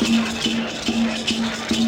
ピンピンピンピン。